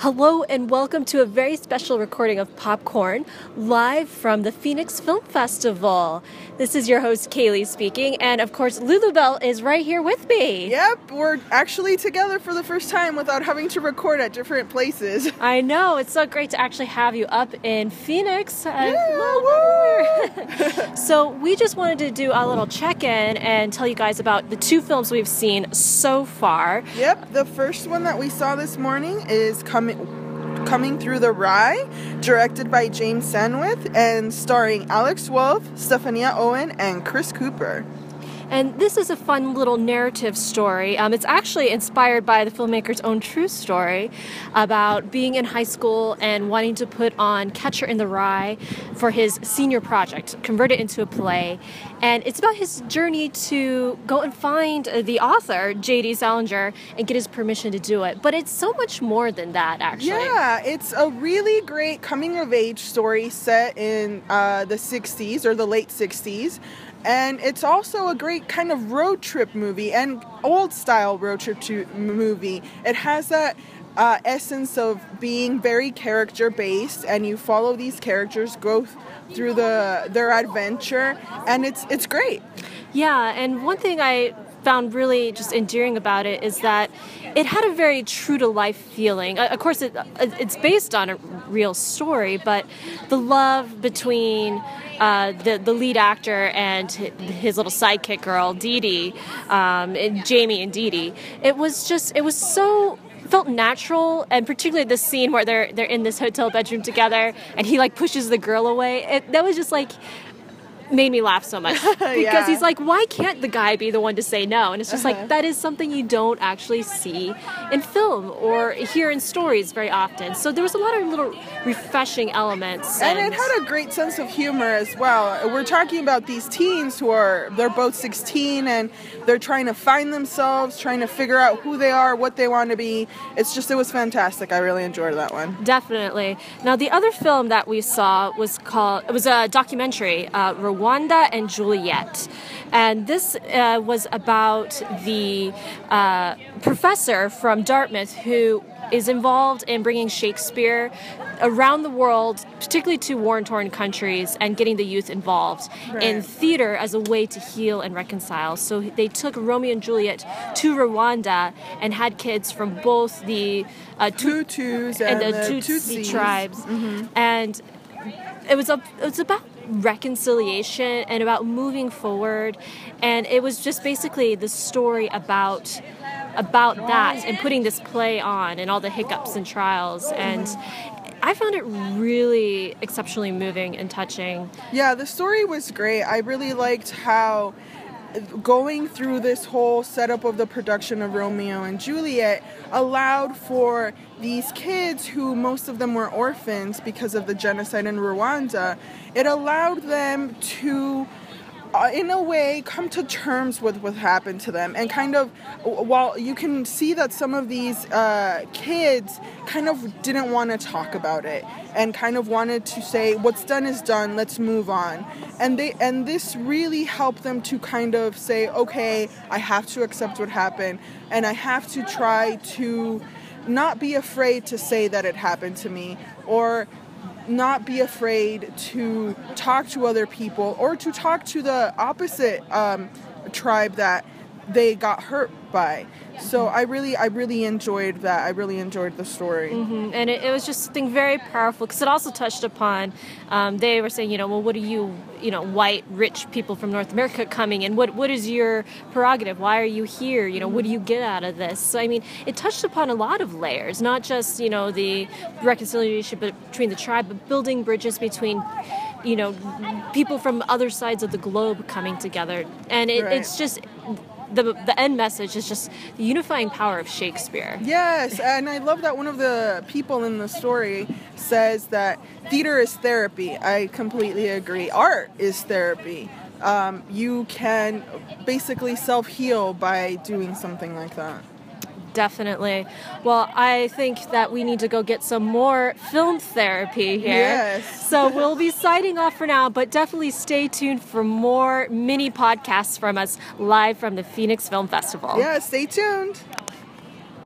Hello and welcome to a very special recording of Popcorn live from the Phoenix Film Festival. This is your host Kaylee speaking, and of course Lulubelle is right here with me. Yep, we're actually together for the first time without having to record at different places. I know it's so great to actually have you up in Phoenix. Uh, yeah, so we just wanted to do a little check-in and tell you guys about the two films we've seen so far. Yep, the first one that we saw this morning is coming coming through the Rye, directed by James Sadwith and starring Alex Wolff, Stefania Owen, and Chris Cooper. And this is a fun little narrative story. Um, it's actually inspired by the filmmaker's own true story about being in high school and wanting to put on Catcher in the Rye for his senior project, convert it into a play. And it's about his journey to go and find the author, J.D. Salinger, and get his permission to do it. But it's so much more than that, actually. Yeah, it's a really great coming of age story set in uh, the 60s or the late 60s and it's also a great kind of road trip movie and old style road trip movie. It has that uh, essence of being very character based, and you follow these characters go through the their adventure, and it's it's great. Yeah, and one thing I found really just endearing about it is that it had a very true to life feeling. Of course, it, it's based on a real story, but the love between uh, the the lead actor and his little sidekick girl, Dee Dee, um, and Jamie and Dee Dee, it was just it was so felt natural and particularly the scene where they're they're in this hotel bedroom together and he like pushes the girl away. It, that was just like made me laugh so much because yeah. he's like, why can't the guy be the one to say no? And it's just uh-huh. like that is something you don't actually see in film or hear in stories very often. So there was a lot of little refreshing elements, and, and it had a great sense of humor as well. We're talking about these teens who are they're both 16 and they're trying to find themselves, trying to figure out who they are, what they want to be. It's just it was fantastic. I really enjoyed that one. Definitely. Now the other film that we saw was called it was a documentary. Uh, Rwanda and Juliet. And this uh, was about the uh, professor from Dartmouth who is involved in bringing Shakespeare around the world, particularly to war torn countries, and getting the youth involved right. in theater as a way to heal and reconcile. So they took Romeo and Juliet to Rwanda and had kids from both the uh, Hutus and, and, the, the Tutsi tribes. Mm-hmm. And it was a, it was about reconciliation and about moving forward and it was just basically the story about about that and putting this play on and all the hiccups and trials and I found it really exceptionally moving and touching. Yeah, the story was great. I really liked how going through this whole setup of the production of Romeo and Juliet allowed for these kids who most of them were orphans because of the genocide in Rwanda, it allowed them to uh, in a way come to terms with what happened to them and kind of while you can see that some of these uh, kids kind of didn't want to talk about it and kind of wanted to say what's done is done let's move on. And they and this really helped them to kind of say okay i have to accept what happened and i have to try to not be afraid to say that it happened to me or not be afraid to talk to other people or to talk to the opposite um, tribe that they got hurt by. So I really, I really enjoyed that. I really enjoyed the story, mm-hmm. and it, it, was just something very powerful because it also touched upon. Um, they were saying, you know, well, what are you, you know, white rich people from North America coming in? What what is your prerogative? Why are you here? You know, what do you get out of this? So I mean, it touched upon a lot of layers, not just you know the reconciliation between the tribe, but building bridges between you know people from other sides of the globe coming together and it, right. it's just the the end message is just the unifying power of Shakespeare. Yes, and I love that one of the people in the story says that theater is therapy. I completely agree. Art is therapy. Um, you can basically self heal by doing something like that. Definitely. Well, I think that we need to go get some more film therapy here. Yes. so we'll be signing off for now, but definitely stay tuned for more mini podcasts from us live from the Phoenix Film Festival. Yeah, stay tuned.